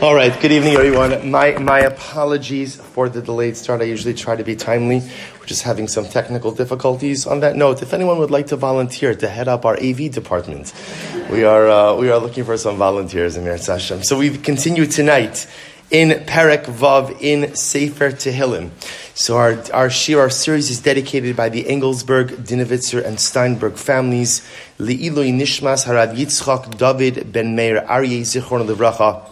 All right, good evening, everyone. My, my apologies for the delayed start. I usually try to be timely. We're just having some technical difficulties. On that note, if anyone would like to volunteer to head up our AV department, we are, uh, we are looking for some volunteers in Meretz Hashem. So we continue tonight in Perek Vav in Sefer Tehillim. So our, our shiur, our series is dedicated by the Engelsberg, Dinovitzer, and Steinberg families. Le'iloi Nishmas Harav Yitzchak David Ben Meir Aryeh Zichron Levracha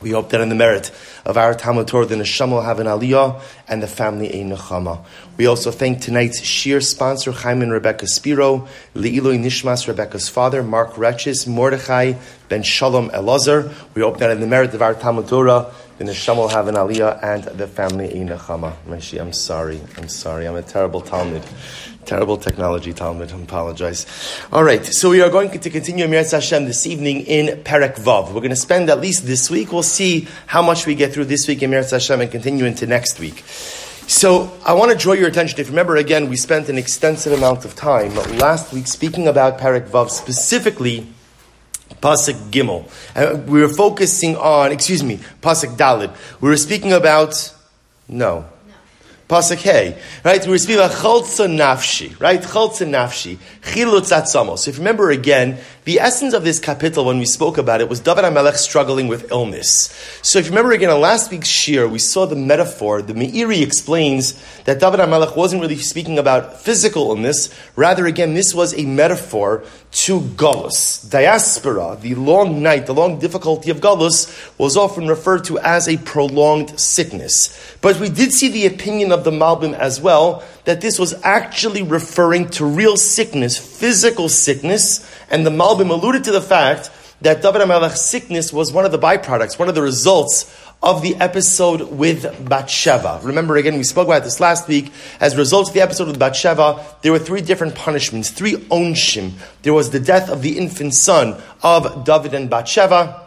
we hope that in the merit of our Talmud Torah, the Neshama will have an aliyah and the family a nechama. We also thank tonight's shiur sponsor, Chaim and Rebecca Spiro, Le'iloi Nishmas, Rebecca's father, Mark Retches, Mordechai, Ben Shalom Elazar. We hope that in the merit of our Talmud Torah, the Neshama will have an aliyah and the family in a nechama. I'm sorry. I'm sorry. I'm a terrible Talmud. Terrible technology, Talmud. I apologize. All right, so we are going to continue Amirat Hashem this evening in Perek Vav. We're going to spend at least this week. We'll see how much we get through this week in Amirat Hashem and continue into next week. So I want to draw your attention. If you remember, again, we spent an extensive amount of time last week speaking about Perek Vav, specifically Pasuk Gimel. And we were focusing on, excuse me, Pasuk Dalid. We were speaking about, no, Pasuk Hey, right? We're speaking about chaltza nafshi, right? Chaltza nafshi, chilutz atzamos. So if you remember again, the essence of this kapitel when we spoke about it was David HaMelech struggling with illness. So if you remember again, on last week's shiur, we saw the metaphor. The Meiri explains that David HaMelech wasn't really speaking about physical illness. Rather, again, this was a metaphor to Gullus. Diaspora, the long night, the long difficulty of Gullus, was often referred to as a prolonged sickness. But we did see the opinion of the Malbim as well, that this was actually referring to real sickness, physical sickness, and the Malbim alluded to the fact that David HaMelech's sickness was one of the byproducts, one of the results of the episode with Bathsheba. Remember again, we spoke about this last week. As a result of the episode with Bathsheba, there were three different punishments, three onshim. There was the death of the infant son of David and Bathsheba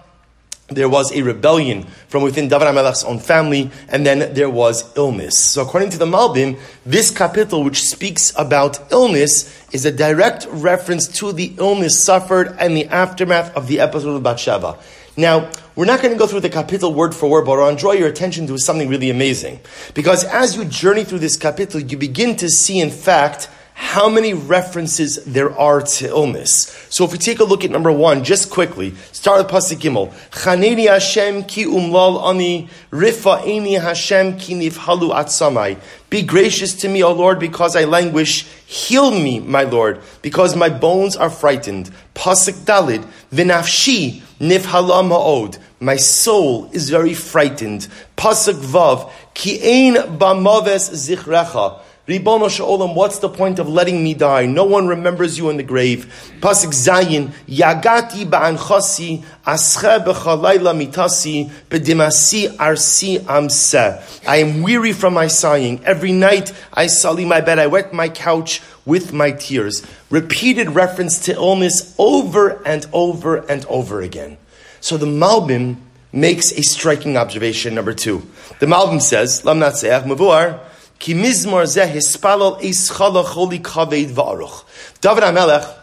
there was a rebellion from within David HaMelech's own family, and then there was illness. So according to the Malbim, this kapitel, which speaks about illness, is a direct reference to the illness suffered and the aftermath of the episode of Bathsheba. Now, we're not going to go through the kapitel word for word, but I want to draw your attention to something really amazing. Because as you journey through this kapitel, you begin to see, in fact, how many references there are to illness. So if we take a look at number one, just quickly, start with Pasuk Gimel. Chaneni Hashem ki umlal ani, rifa Hashem ki nifhalu atsamai. Be gracious to me, O Lord, because I languish. Heal me, my Lord, because my bones are frightened. Pasuk Dalid, v'nafshi nifhala ma'od. My soul is very frightened. Pasuk Vav, ki ein b'maves zichrecha. Ribono Sha'olam, what's the point of letting me die? No one remembers you in the grave. Pasuk Zayin, Yagati ba'anchasi, asche b'chalayla mitasi, bedimasi arsi amse. I am weary from my sighing. Every night I sully my bed, I wet my couch with my tears. Repeated reference to illness over and over and over again. So the Malbim makes a striking observation, number two. The Malbim says, Lam Natseach Mavuar, Ki mizmor zeh hispalol ischala choli kaved. David HaMelech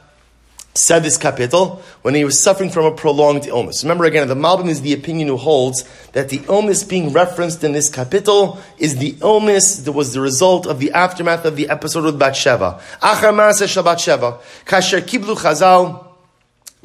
said this kapitel when he was suffering from a prolonged illness. Remember again, the Malbim is the opinion who holds that the illness being referenced in this kapitel is the illness that was the result of the aftermath of the episode with Bathsheba. Achar Maaseh Shabbat Sheva. Kasher kiblu chazal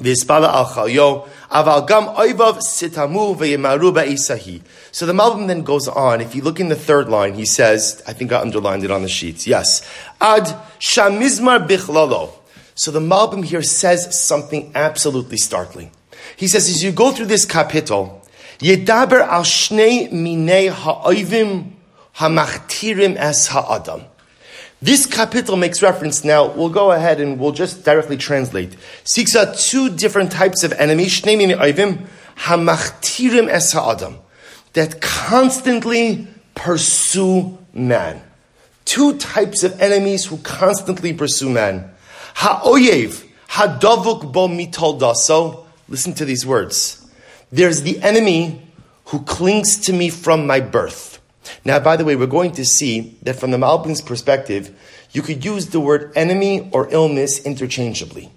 v'hispala al chalyo. Aval gam oivav sitamu ve'yemaru ba'isahi. So the Malbim then goes on. If you look in the third line, he says, I think I underlined it on the sheets. Yes. Ad shamizmar bichlalo. So the Malbim here says something absolutely startling. He says, as you go through this kapitel, yedaber al shnei minei ha'oivim hamachtirim es ha'adam. This kapitel makes reference now, we'll go ahead and we'll just directly translate. Speaks out two different types of enemies, hamachtirim es ha'adam, that constantly pursue man. Two types of enemies who constantly pursue man. Ha'oyev, hadavuk bo mitoldaso. Listen to these words. There's the enemy who clings to me from my birth. Now, by the way, we're going to see that from the Malbim's perspective, you could use the word enemy or illness interchangeably.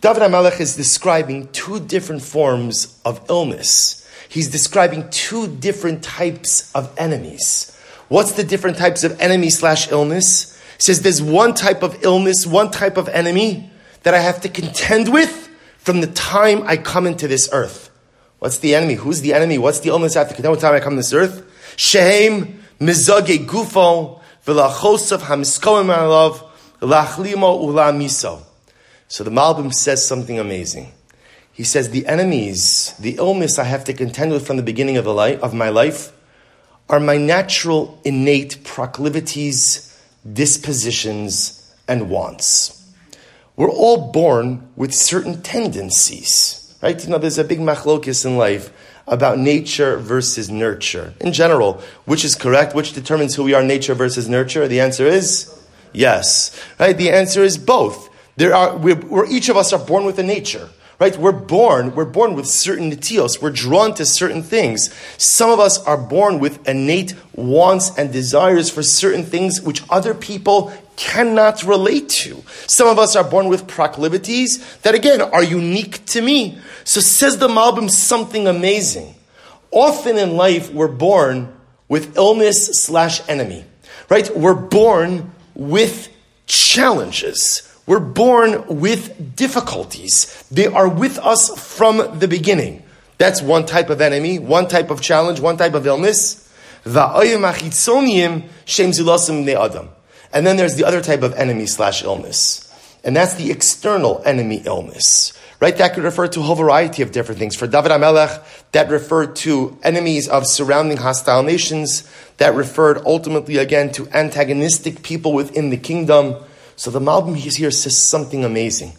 David HaMelech is describing two different forms of illness. he's describing two different types of enemies. What's the different types of enemy slash illness? He says there's one type of illness, one type of enemy that I have to contend with from the time I come into this earth. What's the enemy? Who's the enemy? What's the illness I have to contend with the time I come to this earth? Shehem mizage gufo v'lachosav hamiskoim alav lachlimo ula miso. So the Malbim says something amazing. He says the enemies, the illness I have to contend with from the beginning of, the life, of my life are my natural innate proclivities, dispositions, and wants. We're all born with certain tendencies, right? You know, there's a big machlokis in life about nature versus nurture. In general, which is correct? Which determines who we are, nature versus nurture? The answer is yes, right? The answer is both. There are, we're, we're each of us are born with a nature right? We're born, we're born with certain netios. We're drawn to certain things. Some of us are born with innate wants and desires for certain things which other people cannot relate to. Some of us are born with proclivities that again are unique to me. So says the Malbim something amazing. Often in life, we're born with illness slash enemy, right? We're born with challenges. We're born with difficulties. They are with us from the beginning. That's one type of enemy, one type of challenge, one type of illness. And then there's the other type of enemy slash illness. And that's the external enemy illness. Right? That could refer to a whole variety of different things. For David HaMelech, that referred to enemies of surrounding hostile nations. That referred ultimately again to antagonistic people within the kingdom. So the Malbim here says something amazing.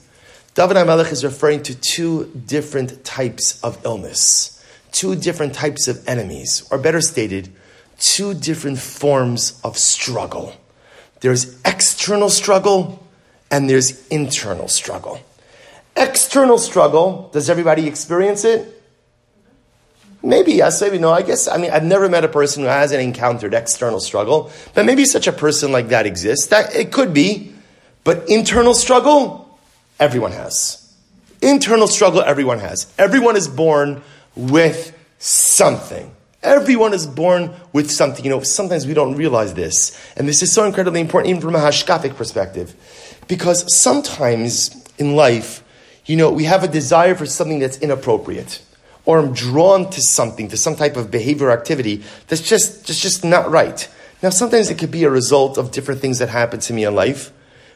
David HaMelech is referring to two different types of illness, two different types of enemies, or better stated, two different forms of struggle. There's external struggle and there's internal struggle. External struggle, does everybody experience it? Maybe yes, maybe no. I guess, I mean, I've never met a person who hasn't encountered external struggle, but maybe such a person like that exists. That, it could be. But internal struggle, everyone has. Internal struggle, everyone has. Everyone is born with something. Everyone is born with something. You know, sometimes we don't realize this. And this is so incredibly important, even from a hashkafic perspective. Because sometimes in life, you know, we have a desire for something that's inappropriate. Or I'm drawn to something, to some type of behavior activity that's just, just, just not right. Now, sometimes it could be a result of different things that happen to me in life.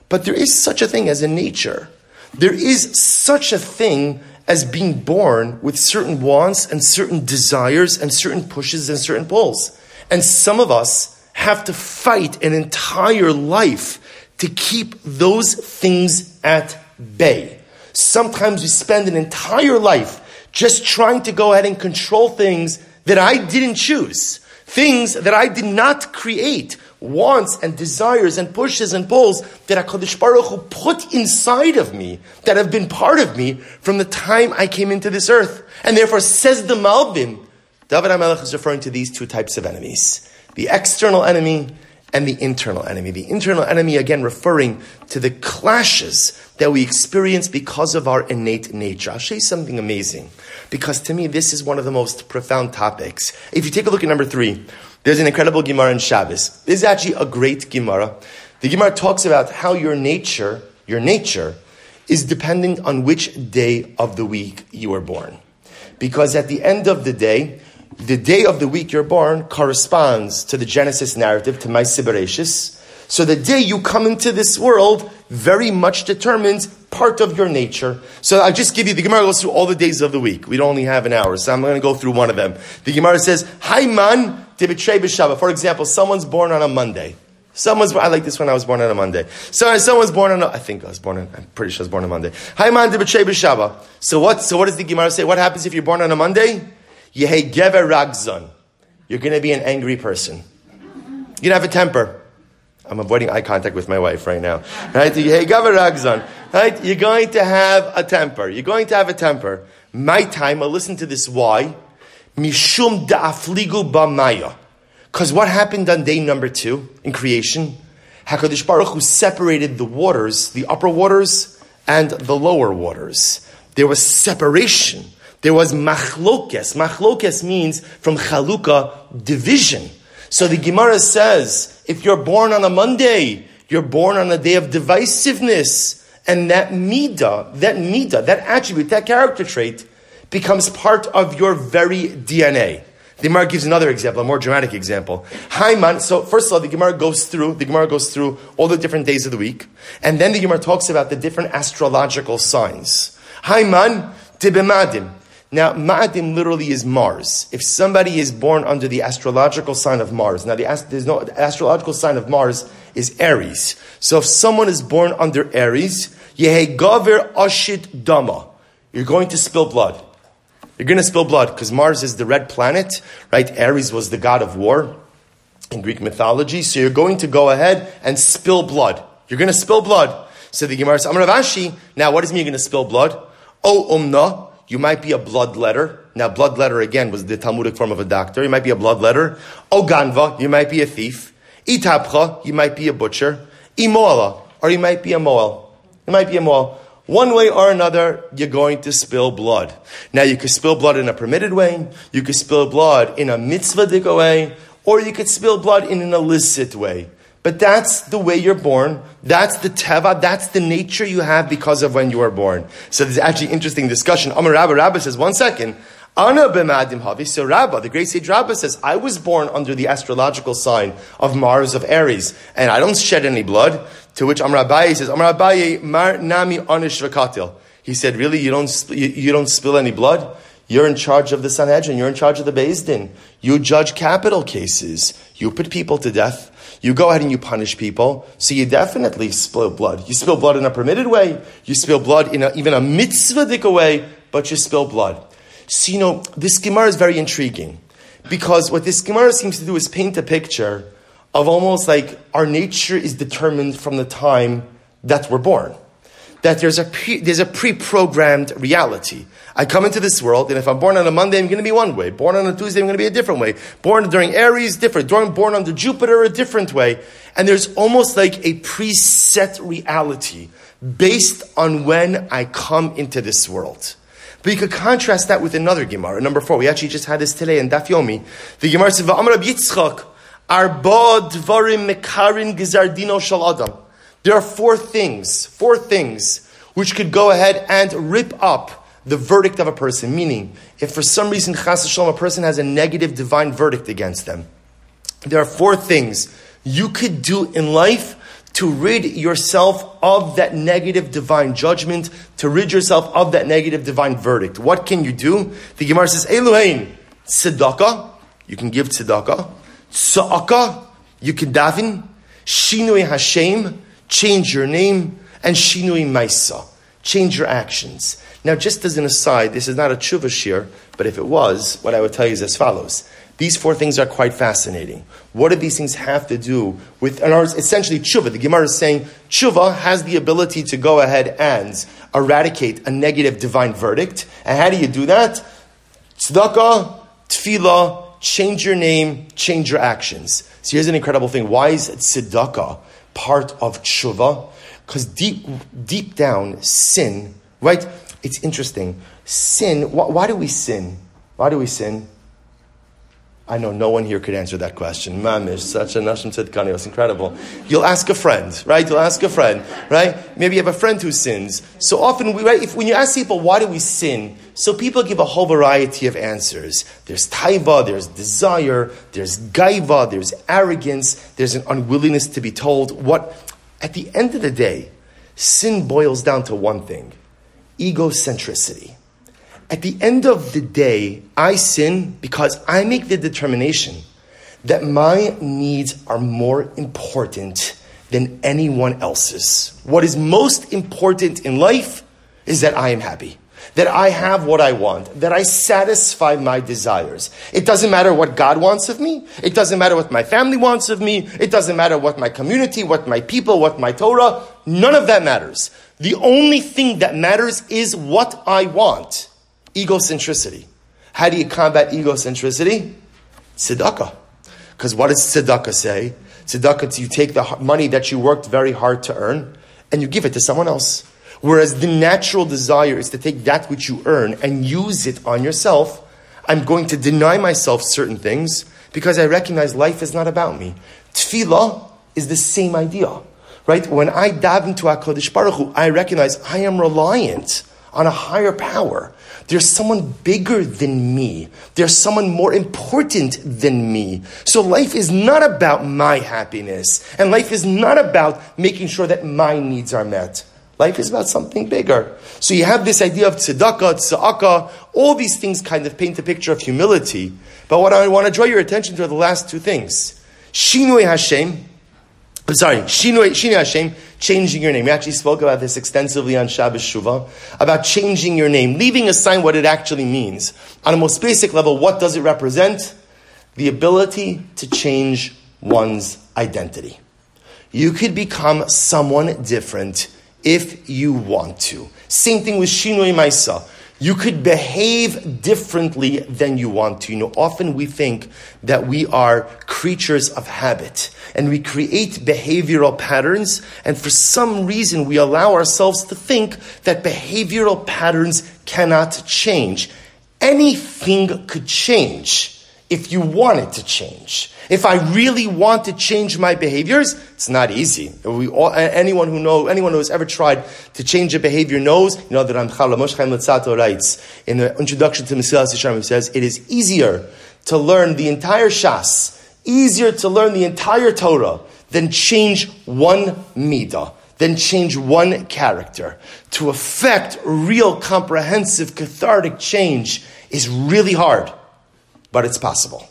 But there is such a thing as a nature. There is such a thing as being born with certain wants and certain desires and certain pushes and certain pulls. And some of us have to fight an entire life to keep those things at bay. Sometimes we spend an entire life just trying to go ahead and control things that I didn't choose, things that I did not create, wants and desires and pushes and pulls that HaKadosh Baruch Hu put inside of me, that have been part of me from the time I came into this earth. And therefore, says the Malbim, David HaMelech is referring to these two types of enemies. The external enemy and the internal enemy. The internal enemy, again, referring to the clashes that we experience because of our innate nature. I'll show you something amazing, because to me, this is one of the most profound topics. If you take a look at number three, there's an incredible Gemara in Shabbos. This is actually a great Gemara. The Gemara talks about how your nature, your nature, is dependent on which day of the week you were born. Because at the end of the day, the day of the week you're born corresponds to the Genesis narrative, to my Bereshis. So the day you come into this world very much determines part of your nature. So I'll just give you, the Gemara goes through all the days of the week. We don't only have an hour, so I'm going to go through one of them. The Gemara says, Hayman to betray b'Shabbat. For example, someone's born on a Monday. Someone's, I like this one. I was born on a Monday. So someone's born on a, I think I was born on, I'm pretty sure I was born on a Monday. Hayman to betray b'Shabbat. So what, so what does the Gemara say? What happens if you're born on a Monday? Yehei gever ragzon. You're going to be an angry person. You're going to have a temper. I'm avoiding eye contact with my wife right now. Right? Yehei gever ragzon. Right? You're going to have a temper. You're going to have a temper. My time, I'll listen to this why. Mishum da'afligu b'maya. Because what happened on day number two in creation? HaKadosh Baruch Hu separated the waters, the upper waters and the lower waters. There was separation. There was machlokes. Machlokes means from chaluka, division. So the Gemara says, if you're born on a Monday, you're born on a day of divisiveness. And that midah, that midah, that attribute, that character trait becomes part of your very DNA. The Gemara gives another example, a more dramatic example. Haiman, so first of all, the Gemara goes through, the Gemara goes through all the different days of the week, and then the Gemara talks about the different astrological signs. Haiman, tibemadim. Now, Ma'adim literally is Mars. If somebody is born under the astrological sign of Mars, now the, there's no the astrological sign of Mars is Aries. So if someone is born under Aries, Ashit Dama, you're going to spill blood. You're going to spill blood because Mars is the red planet, right? Ares was the god of war in Greek mythology. So you're going to go ahead and spill blood. You're going to spill blood. So the Gemara says, Ashi, now what does mean you're going to spill blood? Oh, umna, you might be a bloodletter. Now, bloodletter again was the Talmudic form of a doctor. You might be a bloodletter. Oh, ganva, you might be a thief. Itapcha, you might be a butcher. Imoala, or you might be a moel. You might be a moel. One way or another, you're going to spill blood. Now, you could spill blood in a permitted way, you could spill blood in a mitzvah way, or you could spill blood in an illicit way. But that's the way you're born. That's the teva. That's the nature you have because of when you were born. So there's actually interesting discussion. Amar Rabba, Rabba says, one second. Ana b'madim havi. So Rabba, the great sage Rabba says, I was born under the astrological sign of Mars of Aries, and I don't shed any blood. To which Amar Abaye says, Amar Abaye mar nami anish v'katil. He said, really, you don't, you, you don't spill any blood? You're in charge of the Sanhedrin. You're in charge of the Beis Din. You judge capital cases. You put people to death. You go ahead and you punish people. So you definitely spill blood. You spill blood in a permitted way. You spill blood in a, even a mitzvah way, but you spill blood. So, you know, this Gemara is very intriguing because what this Gemara seems to do is paint a picture of almost like our nature is determined from the time that we're born. That there's a, pre, there's a pre-programmed reality. I come into this world, and if I'm born on a Monday, I'm going to be one way. Born on a Tuesday, I'm going to be a different way. Born during Aries, different. Born, born under Jupiter, a different way. And there's almost like a preset reality based on when I come into this world. But you could contrast that with another Gemara, number four. We actually just had this today in Daf Yomi. The Gemara says, "Va'amar Yitzchak arba dvarim mekarin gizardino shal adam." There are four things, four things which could go ahead and rip up the verdict of a person. Meaning, if for some reason chas shalom a person has a negative divine verdict against them, there are four things you could do in life to rid yourself of that negative divine judgment, to rid yourself of that negative divine verdict. What can you do? The Gemara says, Eluhain, tzedakah, you can give tzedakah, tza'akah, you can daven, shinui Hashem, change your name, and shinui maisa, change your actions. Now, just as an aside, this is not a tshuva shiur, but if it was, what I would tell you is as follows. These four things are quite fascinating. What do these things have to do with, and essentially tshuva? The Gemara is saying tshuva has the ability to go ahead and eradicate a negative divine verdict. And how do you do that? Tzedakah, tefillah, change your name, change your actions. So here's an incredible thing. Why is tzedakah part of tshuva? Because deep, deep down, sin, right? It's interesting. Sin, why, why do we sin? Why do we sin? I know no one here could answer that question. Mamish, such a Nashim Tzedkani, was incredible. You'll ask a friend, right? You'll ask a friend, right? Maybe you have a friend who sins. So often, we, right, if, when you ask people, why do we sin? So people give a whole variety of answers. There's taiva, there's desire, there's gaiva, there's arrogance, there's an unwillingness to be told. What, at the end of the day, sin boils down to one thing egocentricity. At the end of the day, I sin because I make the determination that my needs are more important than anyone else's. What is most important in life is that I am happy. That I have what I want, that I satisfy my desires. It doesn't matter what God wants of me. It doesn't matter what my family wants of me. It doesn't matter what my community, what my people, what my Torah. None of that matters. The only thing that matters is what I want egocentricity. How do you combat egocentricity? Tzedakah. Because what does tzedakah say? Tzedakah, you take the money that you worked very hard to earn and you give it to someone else. Whereas the natural desire is to take that which you earn and use it on yourself. I'm going to deny myself certain things because I recognize life is not about me. Tefillah is the same idea, right? When I dive into HaKadosh Baruch Hu, I recognize I am reliant on a higher power. There's someone bigger than me. There's someone more important than me. So life is not about my happiness. And life is not about making sure that my needs are met. Life is about something bigger. So you have this idea of tzedakah, tzedakah, all these things kind of paint a picture of humility. But what I want to draw your attention to are the last two things. Shinui Hashem, I'm sorry, Shinui, Shinui Hashem, changing your name. We actually spoke about this extensively on Shabbos Shuvah, about changing your name, leaving aside what it actually means. On a most basic level, what does it represent? The ability to change one's identity. You could become someone different if you want to. Same thing with Shinui Maisa. You could behave differently than you want to. You know, often we think that we are creatures of habit and we create behavioral patterns, and for some reason we allow ourselves to think that behavioral patterns cannot change. Anything could change if you want it to change. If I really want to change my behaviors, it's not easy. We all, anyone who know, anyone who has ever tried to change a behavior knows, you know, that Ramchal Moshe Chaim writes in the introduction to Mesilas Yesharim, he says, it is easier to learn the entire Shas, easier to learn the entire Torah than change one midah then change one character. To affect real comprehensive cathartic change is really hard but it's possible.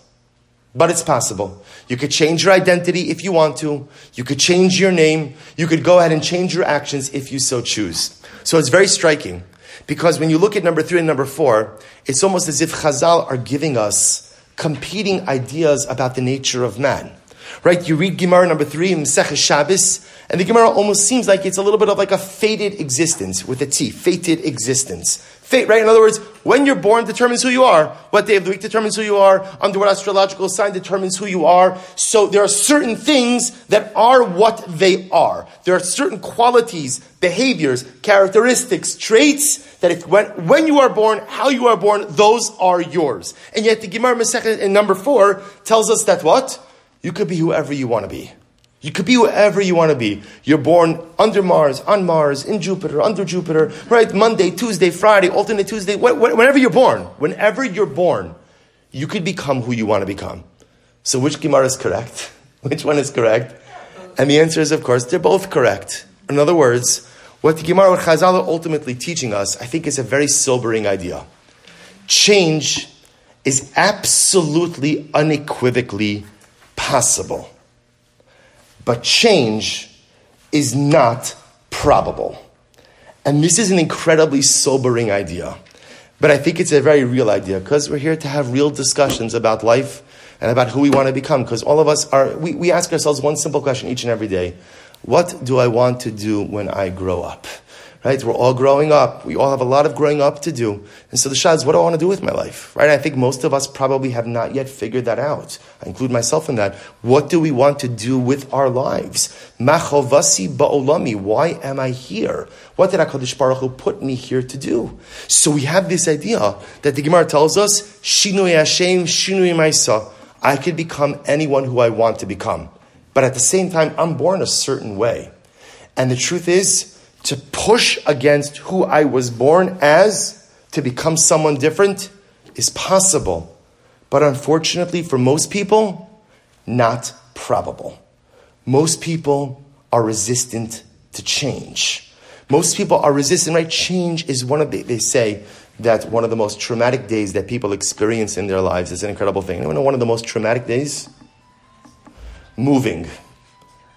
But it's possible. You could change your identity if you want to. You could change your name. You could go ahead and change your actions if you so choose. So it's very striking because when you look at number three and number four, it's almost as if Chazal are giving us competing ideas about the nature of man. Right? You read Gemara number three in Masech Shabbos, and the Gemara almost seems like it's a little bit of like a fated existence with a T, fated existence. Fate, right? In other words, when you're born determines who you are. What day of the week determines who you are. Under what astrological sign determines who you are. So there are certain things that are what they are. There are certain qualities, behaviors, characteristics, traits that if when, when you are born, how you are born, those are yours. And yet the Gemara Masechet in number four tells us that what? You could be whoever you want to be. You could be whoever you want to be. You're born under Mars, on Mars, in Jupiter, under Jupiter, right? Monday, Tuesday, Friday, alternate Tuesday, whenever you're born, whenever you're born, you could become who you want to become. So which Gemara is correct? Which one is correct? And the answer is, of course, they're both correct. In other words, what the Gemara, what Chazal are ultimately teaching us, I think is a very sobering idea. Change is absolutely, unequivocally possible. But change is not probable. And this is an incredibly sobering idea. But I think it's a very real idea because we're here to have real discussions about life and about who we want to become. Because all of us are, we, we ask ourselves one simple question each and every day What do I want to do when I grow up? Right? We're all growing up. We all have a lot of growing up to do. And so the shah is, what do I want to do with my life, right? I think most of us probably have not yet figured that out. I include myself in that. What do we want to do with our lives? Machovasi ba'olami. Why am I here? What did HaKadosh Baruch Hu put me here to do? So we have this idea that the Gemara tells us, Shinui Hashem, Shinui Maisa. I could become anyone who I want to become. But at the same time, I'm born a certain way. And the truth is, to push against who I was born as to become someone different is possible. But unfortunately, for most people, not probable. Most people are resistant to change. Most people are resistant, right? Change is one of the, they say that one of the most traumatic days that people experience in their lives is an incredible thing. Anyone know one of the most traumatic days? Moving.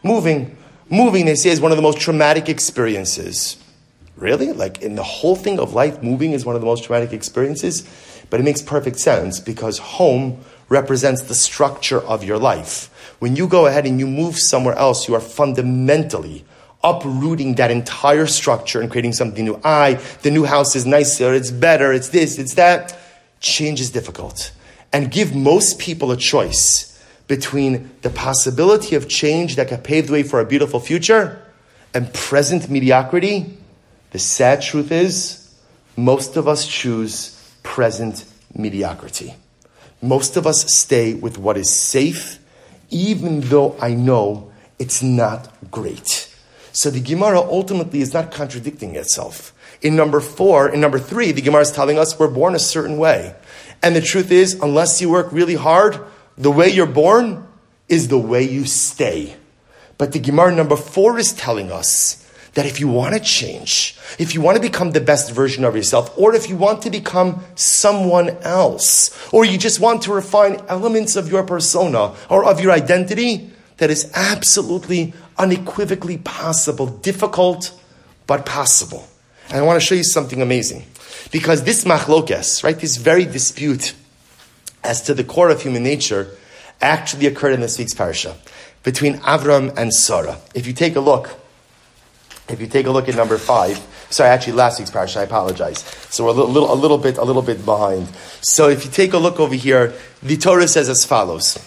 Moving. Moving, they say, is one of the most traumatic experiences. Really? Like in the whole thing of life, moving is one of the most traumatic experiences? But it makes perfect sense because home represents the structure of your life. When you go ahead and you move somewhere else, you are fundamentally uprooting that entire structure and creating something new. I, the new house is nicer, it's better, it's this, it's that. Change is difficult. And give most people a choice between the possibility of change that can pave the way for a beautiful future and present mediocrity, The sad truth is, most of us choose present mediocrity. Most of us stay with what is safe, even though I know it's not great. So the Gemara ultimately is not contradicting itself. In number four, in number three, the Gemara is telling us we're born a certain way. And the truth is, unless you work really hard, the way you're born is the way you stay. But the Gemara number four is telling us that if you want to change, if you want to become the best version of yourself, or if you want to become someone else, or you just want to refine elements of your persona or of your identity, that is absolutely unequivocally possible, difficult, but possible. And I want to show you something amazing. Because this machlokes, right, this very dispute as to the core of human nature, actually occurred in this week's parasha between Avram and Sarah. If you take a look, if you take a look at number five, sorry, actually last week's parasha, I apologize. So we're a little, little, a little bit, a little bit behind. So if you take a look over here, the Torah says as follows.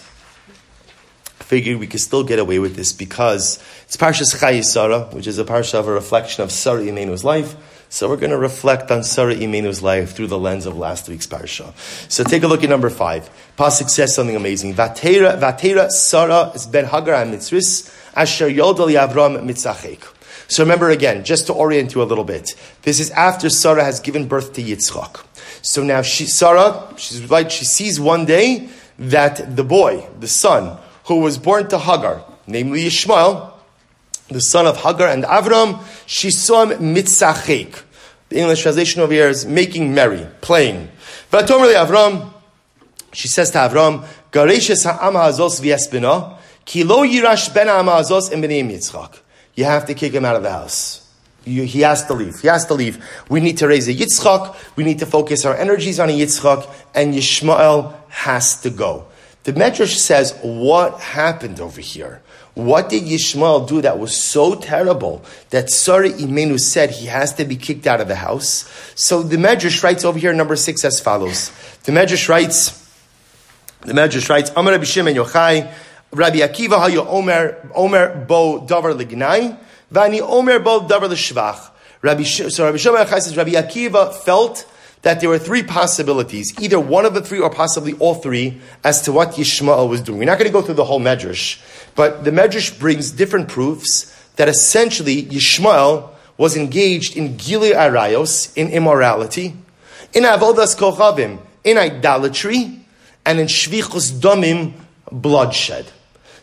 Figured we could still get away with this because it's Parshas Chayei Sarah, which is a parsha of a reflection of Sarah Imenu's life. So we're going to reflect on Sarah Imenu's life through the lens of last week's parsha. So take a look at number five. Pasuk says something amazing. Vatera, Vatera Sarah is ben Hagar Mitzris asher yodel Yavram mitzachek. So remember again, just to orient you a little bit. This is after Sarah has given birth to Yitzchak. So now she, Sarah, she's right, she sees one day that the boy, the son, who was born to Hagar, namely Ishmael, the son of Hagar and Avram, she saw him mitzachek. The English translation over here is making merry, playing. Vatomer Avram, she says to Avram, Gareshes yirash ben Yitzchak. You have to kick him out of the house. You, he has to leave. He has to leave. We need to raise a Yitzchak. We need to focus our energies on a Yitzchak, and Yishmael has to go. The Medrash says what happened over here. What did Yishmael do that was so terrible that Sarah Imenu said he has to be kicked out of the house? So the Medrash writes over here, number six, as follows. The Medrash writes, the Medrash writes, Amar Rabbi Shimon Yochai, Rabbi Akiva hayo Omer, Omer bo davar lignai, vani Omer bo davar l'shvach. Rabbi, so Rabbi Shimon Yochai says, Rabbi Akiva felt that there were three possibilities, either one of the three or possibly all three, as to what Yishmael was doing. We're not going to go through the whole Medrash, but the Medrash brings different proofs that essentially Yishmael was engaged in Gilui Arayos, in immorality, in Avodas Kochavim, in idolatry, and in Shfichus Domim, bloodshed.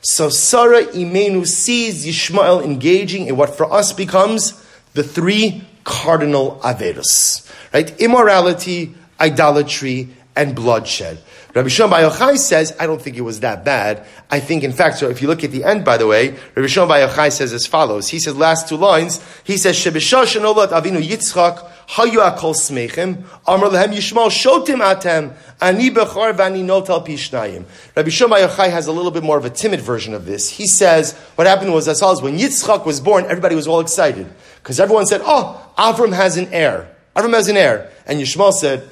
So Sarah Imenu sees Yishmael engaging in what for us becomes the three cardinal Averos right? Immorality, idolatry, and bloodshed. Rabbi Shimon Bar Yochai says, I don't think it was that bad. I think, in fact, so if you look at the end, by the way, Rabbi Shimon Bar Yochai says as follows. He says, last two lines, he says, Shebishosh Olat Avinu Yitzchak, Hayu Akol Smechim, Amr Lehem Yishmael Shotim Atem, Ani Bechor Vani Notal Pishnayim. Rabbi Shimon Bar Yochai has a little bit more of a timid version of this. He says, what happened was as follows, when Yitzchak was born, everybody was all excited. Because everyone said, oh, Avram has an heir. Avram has an heir. And Yishmael said,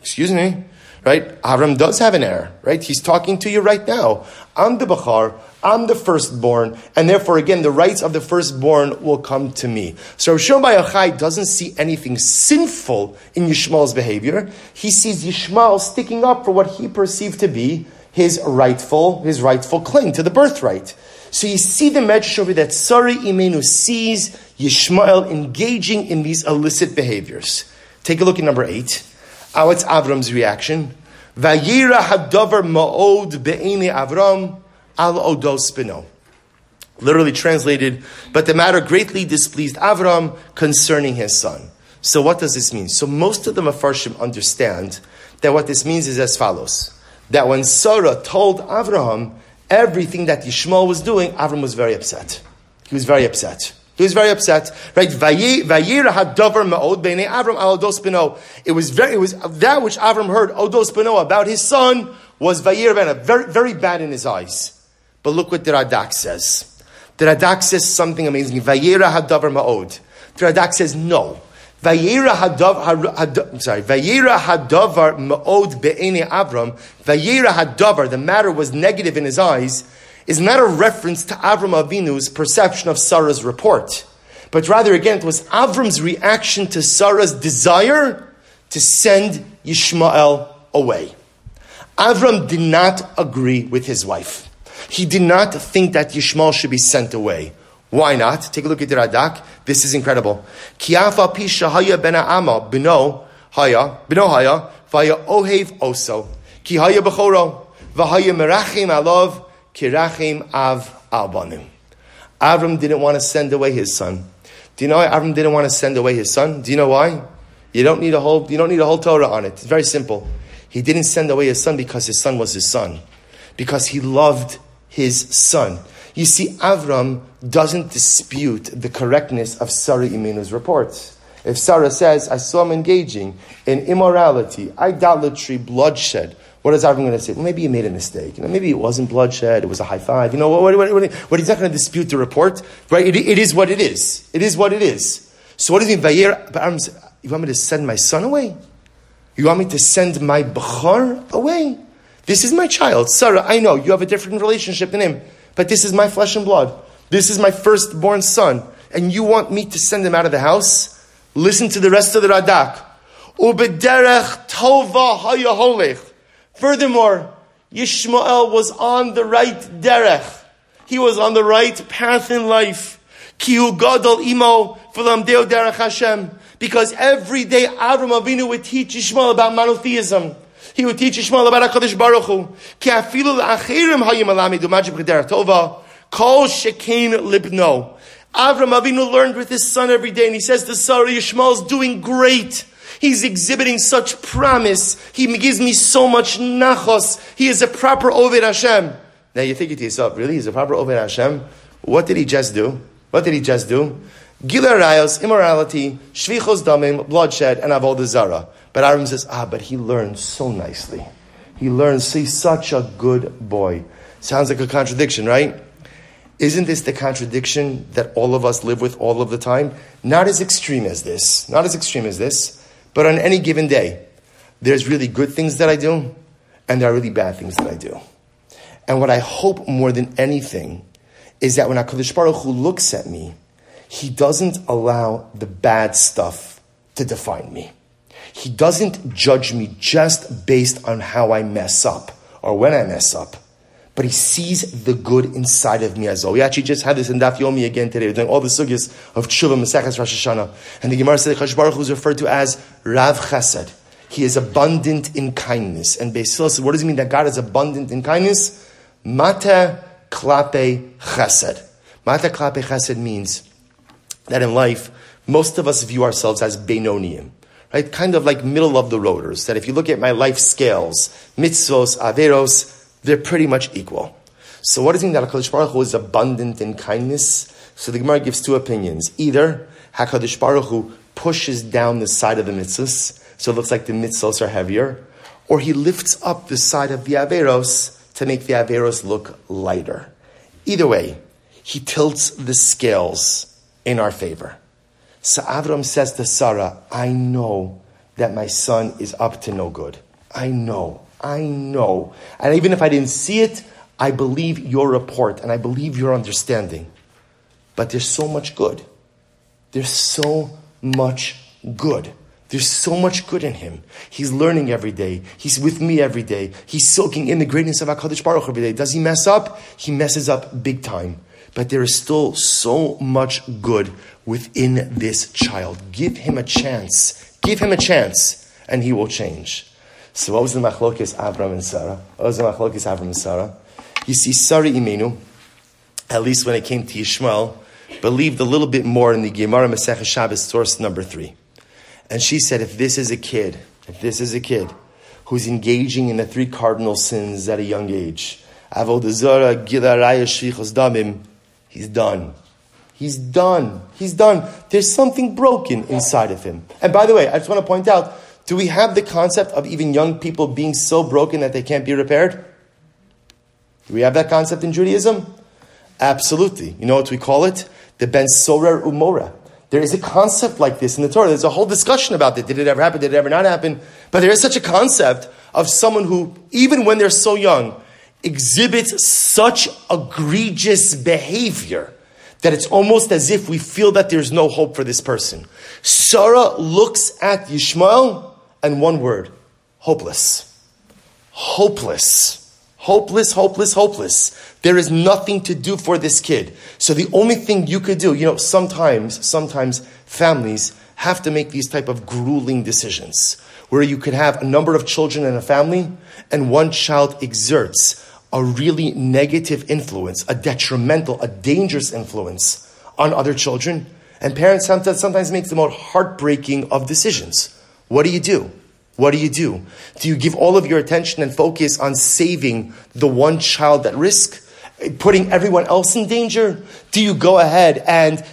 excuse me, right? Avram does have an heir, right? He's talking to you right now. I'm the Bachar, I'm the firstborn, and therefore, again, the rights of the firstborn will come to me. So Shimon Yochai doesn't see anything sinful in Yishmael's behavior. He sees Yishmael sticking up for what he perceived to be his rightful, his rightful claim to the birthright. So you see the medrash over that Sarah Imenu sees Yishmael engaging in these illicit behaviors. Take a look at number eight. Oh, it's Avram's reaction. Vayira hadavar ma'od be'eni Avram al odos beno. Literally translated, but the matter greatly displeased Avram concerning his son. So what does this mean? So most of the Mefarshim understand that what this means is as follows. That when Sarah told Avraham everything that Yishmael was doing, Avram was very upset. He was very upset. He was very upset, right? Had. It was very, it was that which Avram heard odos beno about his son was vayira bena, very, very bad in his eyes. But look what the Radak says. The Radak says something amazing. Vayira had davar ma'od. The Radak says no. Vayira hadav, sorry, Vayira hadavar ma'od be'ene Avram. Vayira hadavar, the matter was negative in his eyes, is not a reference to Avram Avinu's perception of Sarah's report, but rather, again, it was Avram's reaction to Sarah's desire to send Yishmael away. Avram did not agree with his wife. He did not think that Yishmael should be sent away. Why not? Take a look at the Radak. This is incredible. Kiafa pisha haya ben ama bino haya bino haya vaya ohev oso ki haya bechoro merachim alov kirachim av albanim. Avram didn't want to send away his son. Do you know why Avram didn't want to send away his son? Do you know why? You don't need a whole, you don't need a whole Torah on it. It's very simple. He didn't send away his son because his son was his son. Because he loved his son. You see, Avram doesn't dispute the correctness of Sarah Imenu's reports. If Sarah says, I saw him engaging in immorality, idolatry, bloodshed, what is Avram going to say? Well, maybe he made a mistake. You know, maybe it wasn't bloodshed, it was a high five. You know, what, what, what, what he's not going to dispute the report, right? It, it is what it is. It is what it is. So what does he mean? You want me to send my son away? You want me to send my Bechar away? This is my child. Sarah, I know you have a different relationship than him, but this is my flesh and blood. This is my firstborn son. And you want me to send him out of the house? Listen to the rest of the Radak. Ubederech tova. Furthermore, Yishmael was on the right derech. He was on the right path in life. Kihu gadol imo v'lamdeo derech Hashem. Because every day Avram Avinu would teach Yishmael about monotheism. He would teach Yishmael about HaKadosh Baruch Hu. Ki afilu l'achirim hayim alamidu majib chederech tova. Kol shekein libno. Avram Avinu learned with his son every day, and he says to Sarah, Yishmael's doing great. He's exhibiting such promise. He gives me so much nachos. He is a proper Oved Hashem. Now you think to yourself, really? He's a proper Oved Hashem? What did he just do? What did he just do? Gila immorality, shfichos damim, bloodshed, and avodah zara. But Avram says, ah, but he learns so nicely. He learns, he's such a good boy. Sounds like a contradiction, right? Isn't this the contradiction that all of us live with all of the time? Not as extreme as this. Not as extreme as this. But on any given day, there's really good things that I do, and there are really bad things that I do. And what I hope more than anything is that when HaKadosh Baruch Hu looks at me, he doesn't allow the bad stuff to define me. He doesn't judge me just based on how I mess up or when I mess up but he sees the good inside of me as well. We actually just had this in Daf Yomi again today. We're doing all the sugyas of Tshuva, Maseches, Rosh Hashanah. And the Gemara said Chash Baruch is referred to as Rav Chesed. He is abundant in kindness. And Beis Hillel says, what does it mean that God is abundant in kindness? Mata klape chesed. Mata klape chesed means that in life, most of us view ourselves as Benoniim. Right? Kind of like middle of the roaders. That if you look at my life scales, mitzvos, averos, they're pretty much equal. So what does it mean that HaKadosh Baruch Hu is abundant in kindness? So the Gemara gives two opinions. Either HaKadosh Baruch Hu pushes down the side of the mitzvahs, so it looks like the mitzvahs are heavier, or he lifts up the side of the Averos to make the Averos look lighter. Either way, he tilts the scales in our favor. So Avram says to Sarah, I know that my son is up to no good. I know. I know. And even if I didn't see it, I believe your report and I believe your understanding. But there's so much good. There's so much good. There's so much good in him. He's learning every day. He's with me every day. He's soaking in the greatness of HaKadosh Baruch every day. Does he mess up? He messes up big time. But there is still so much good within this child. Give him a chance. Give him a chance, and he will change. So what was the machlokis Avram and Sarah? What was the machlokis Avram and Sarah? You see, Sarah Imenu, at least when it came to Yishmael, believed a little bit more in the Gemara Masech Shabbos source number three. And she said, if this is a kid, if this is a kid who's engaging in the three cardinal sins at a young age, he's done. He's done. He's done. There's something broken inside of him. And by the way, I just want to point out, do we have the concept of even young people being so broken that they can't be repaired? Do we have that concept in Judaism? Absolutely. You know what we call it? The Ben Sorer Umora. There is a concept like this in the Torah. There's a whole discussion about it. Did it ever happen? Did it ever not happen? But there is such a concept of someone who, even when they're so young, exhibits such egregious behavior that it's almost as if we feel that there's no hope for this person. Sarah looks at Yishmael and one word hopeless. Hopeless. Hopeless, hopeless, hopeless. There is nothing to do for this kid. So the only thing you could do, you know, sometimes, sometimes families have to make these type of grueling decisions where you could have a number of children in a family and one child exerts a really negative influence, a detrimental, a dangerous influence on other children. And parents sometimes, make the most heartbreaking of decisions. What do you do? What do you do? Do you give all of your attention and focus on saving the one child at risk, putting everyone else in danger? Do you go ahead and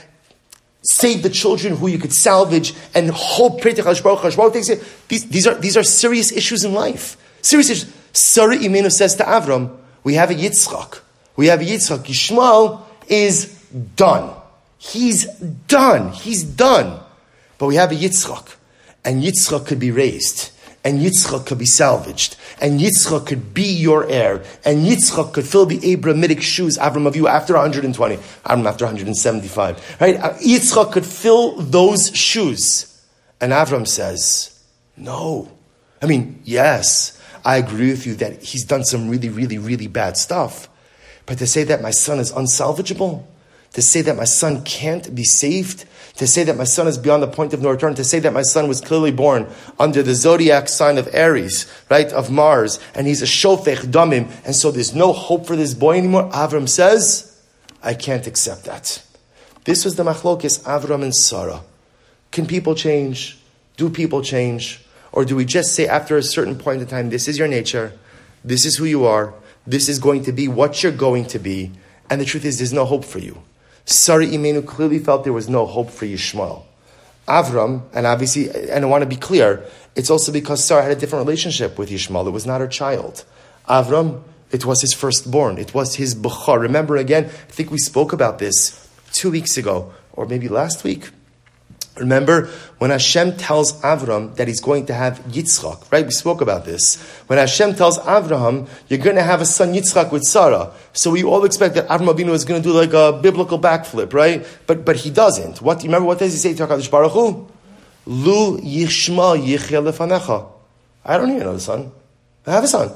save the children who you could salvage and hope these, these are these are serious issues in life. Serious issues. Sarah Imenu says to Avram, we have a Yitzchak. We have a Yitzchak. Yishmael is done. He's done. He's done. But we have a Yitzchak. And Yitzchak could be raised. And Yitzchak could be salvaged. And Yitzchak could be your heir. And Yitzchak could fill the Abrahamic shoes, Avram of you, after 120. Avram after 175. Right? Uh, Yitzchak could fill those shoes. And Avram says, no. I mean, yes. I agree with you that he's done some really, really, really bad stuff. But to say that my son is unsalvageable, to say that my son can't be saved, to say that my son is beyond the point of no return, to say that my son was clearly born under the zodiac sign of Aries, right, of Mars, and he's a shofech damim, and so there's no hope for this boy anymore, Avram says, I can't accept that. This was the machlokis Avram and Sarah. Can people change? Do people change? Or do we just say after a certain point in time, this is your nature, this is who you are, this is going to be what you're going to be, and the truth is there's no hope for you. Sarah Imenu clearly felt there was no hope for Yishmael. Avram, and obviously, and I want to be clear, it's also because Sarah had a different relationship with Yishmael. It was not her child. Avram, it was his firstborn. It was his Bukhar. Remember again, I think we spoke about this two weeks ago, or maybe last week. Remember when Hashem tells Avram that he's going to have Yitzchak, right? We spoke about this. When Hashem tells Avraham, you're going to have a son Yitzchak with Sarah. So we all expect that Avram Avinu is going to do like a biblical backflip, right? But, but he doesn't. What, remember what does he say to HaKadosh Baruch Hu? Lu yishma yichya. I don't need another son. I have a son.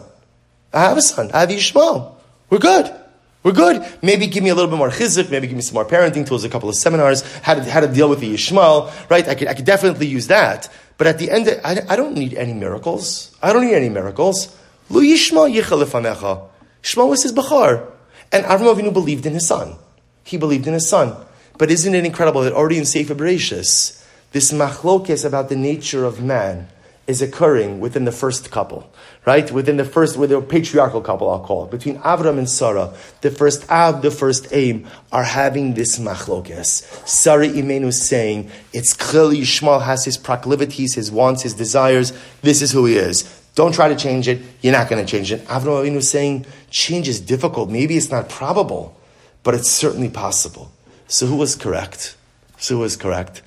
I have a son. I have Yishmael. We're good. We're good. Maybe give me a little bit more chizuk, maybe give me some more parenting tools, a couple of seminars, how to, how to deal with the Yishmael, right? I could, I could definitely use that. But at the end, I, I don't need any miracles. I don't need any miracles. Lu Yishmael yichalefanecha. Shmuel was his Bachar. And Avram Avinu believed in his son. He believed in his son. But isn't it incredible that already in Sefer Bereshis, this machlokes about the nature of man is occurring within the first couple, right? Within the first, with the patriarchal couple, I'll call it, between Avram and Sarah, the first Av, the first aim, are having this machlokes. Sarah Imenu is saying, it's clearly Yishmael has his proclivities, his wants, his desires. This is who he is. Don't try to change it. You're not going to change it. Avram Avinu saying, change is difficult. Maybe it's not probable, but it's certainly possible. So who was correct? So who was correct?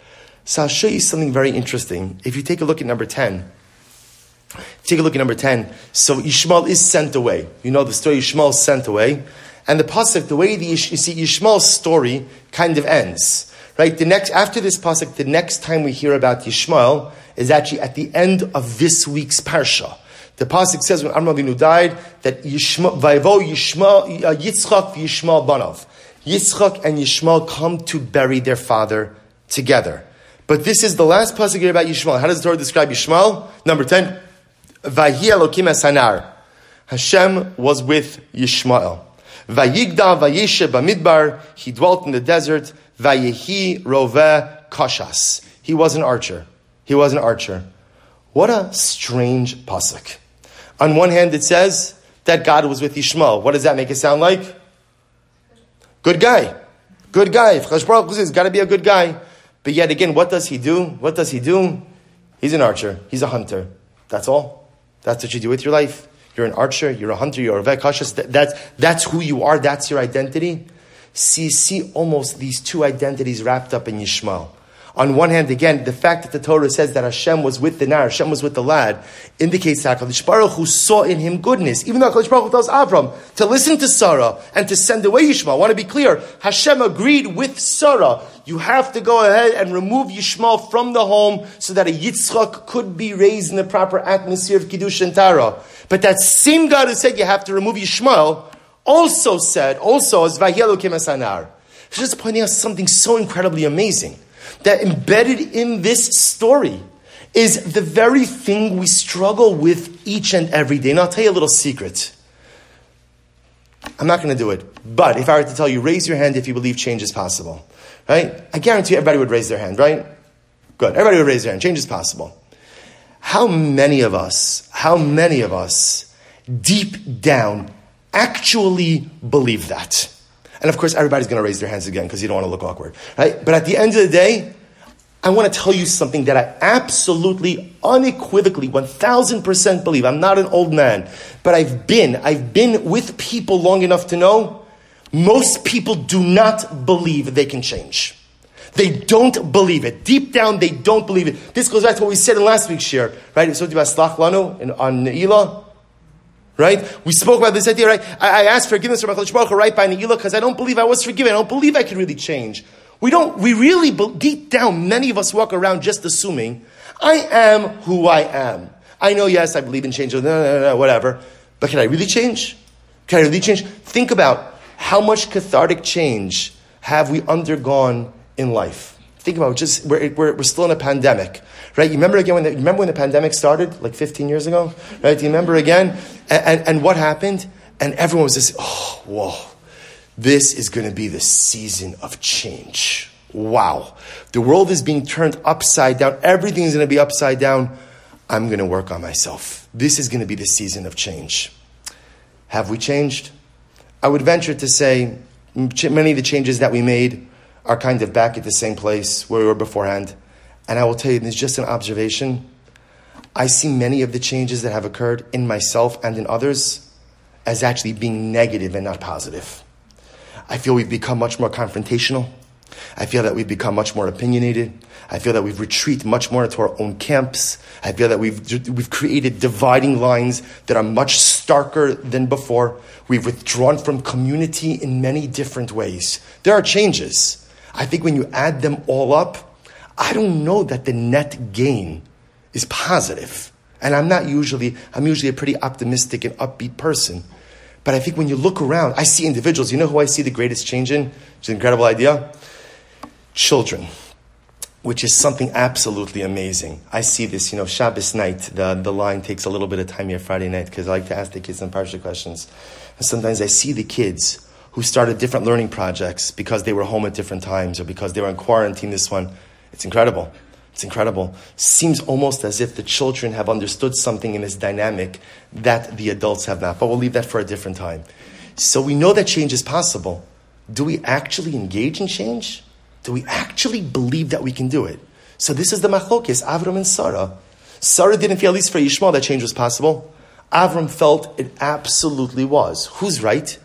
So I'll show you something very interesting. If you take a look at number 10, take a look at number 10. So Ishmael is sent away. You know the story, Ishmael is sent away. And the pasuk, the way the, you see Ishmael's story kind of ends. Right? The next, after this pasuk, the next time we hear about Ishmael is actually at the end of this week's parsha. The pasuk says when Avram died that Yishmael, Yishmael, uh, Yitzchak Yishmael. Yitzchak and Yishmael come to bury their father together. But this is the last pasuk here about Yishmael. How does the Torah describe Yishmael? Number 10. Vahi Elokim Hasanar. Hashem was with Yishmael. Vayigda vayeshe bamidbar. He dwelt in the desert. Vayehi roveh kashas. He was an archer. He was an archer. What a strange pasuk. On one hand, it says that God was with Yishmael. What does that make it sound like? Good guy. Good guy. If Chashbar has got to be a good guy. But yet again, what does he do? What does he do? He's an archer. He's a hunter. That's all. That's what you do with your life. You're an archer. You're a hunter. You're a vekashas. That's, that's who you are. That's your identity. See, see almost these two identities wrapped up in Yishmael. On one hand, again, the fact that the Torah says that Hashem was with the Nar, Hashem was with the lad, indicates that HaKadosh Baruch Hu saw in him goodness. Even though HaKadosh Baruch Hu tells Avram to listen to Sarah and to send away Yishmael. I want to be clear, Hashem agreed with Sarah. You have to go ahead and remove Yishmael from the home so that a Yitzchak could be raised in the proper atmosphere of Kiddush and Tara. But that same God who said you have to remove Yishmael also said, also as Vahielu Kemesanar. Just pointing out something so incredibly amazing that embedded in this story is the very thing we struggle with each and every day. And I'll tell you a little secret. I'm not going to do it. But if I were to tell you, raise your hand if you believe change is possible. Right? I guarantee everybody would raise their hand, right? Good. Everybody would raise their hand. Change is possible. How many of us, how many of us deep down actually believe that? And of course, everybody's going to raise their hands again because you don't want to look awkward, right? But at the end of the day, I want to tell you something that I absolutely, unequivocally, 1000% believe. I'm not an old man, but I've been, I've been with people long enough to know most people do not believe they can change. They don't believe it. Deep down, they don't believe it. This goes back to what we said in last week's shiur, right? It's talking about Slach Lanu on Ne'ilah. Right? We spoke about this idea, right? I, I asked forgiveness from HaKadosh Baruch Hu right by Ne'ilah because I don't believe I was forgiven. I don't believe I can really change. We don't, we really, deep down, many of us walk around just assuming, I am who I am. I know, yes, I believe in change, no, no, no, whatever. But can I really change? Can I really change? Think about how much cathartic change have we undergone in life? Think about just, we're, we're, we're still in a pandemic, right? You remember again when the, remember when the pandemic started, like 15 years ago, right? Do you remember again? And, and, and what happened? And everyone was just, oh, whoa this is going to be the season of change. Wow. The world is being turned upside down. Everything is going to be upside down. I'm going to work on myself. This is going to be the season of change. Have we changed? I would venture to say many of the changes that we made are kind of back at the same place where we were beforehand. And I will tell you, this is just an observation. I see many of the changes that have occurred in myself and in others as actually being negative and not positive. I feel we've become much more confrontational. I feel that we've become much more opinionated. I feel that we've retreated much more into our own camps. I feel that we've, we've created dividing lines that are much starker than before. We've withdrawn from community in many different ways. There are changes. I think when you add them all up, I don't know that the net gain is positive. And I'm not usually, I'm usually a pretty optimistic and upbeat person. But I think when you look around, I see individuals. You know who I see the greatest change in? It's an incredible idea. Children, which is something absolutely amazing. I see this, you know, Shabbos night, the, the line takes a little bit of time here Friday night because I like to ask the kids some parsha questions. And sometimes I see the kids who started different learning projects because they were home at different times or because they were in quarantine this one. It's incredible. It's incredible. Seems almost as if the children have understood something in this dynamic that the adults have not. But we'll leave that for a different time. So we know that change is possible. Do we actually engage in change? Do we actually believe that we can do it? So this is the machlokes, Avram and Sarah. Sarah didn't feel, at least for Yishmael, that change was possible. Avram felt it absolutely was. Who's right?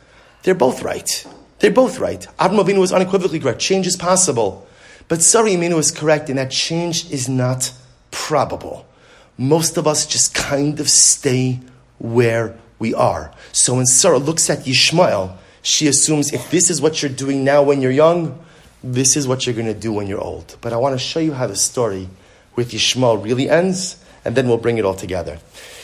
They're both right. They're both right. Avram Avinu was unequivocally correct. Change is possible. But Sarah Imenu is correct in that change is not probable. Most of us just kind of stay where we are. So when Sarah looks at Yishmael, she assumes if this is what you're doing now when you're young, this is what you're going to do when you're old. But I want to show you how the story with Yishmael really ends, and then we'll bring it all together.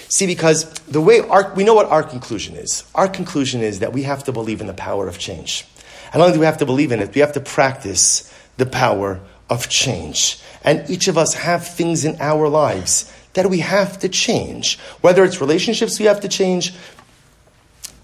See, because the way our, we know what our conclusion is. Our conclusion is that we have to believe in the power of change. And not only do we have to believe in it, we have to practice the power of change. And each of us have things in our lives that we have to change. Whether it's relationships we have to change,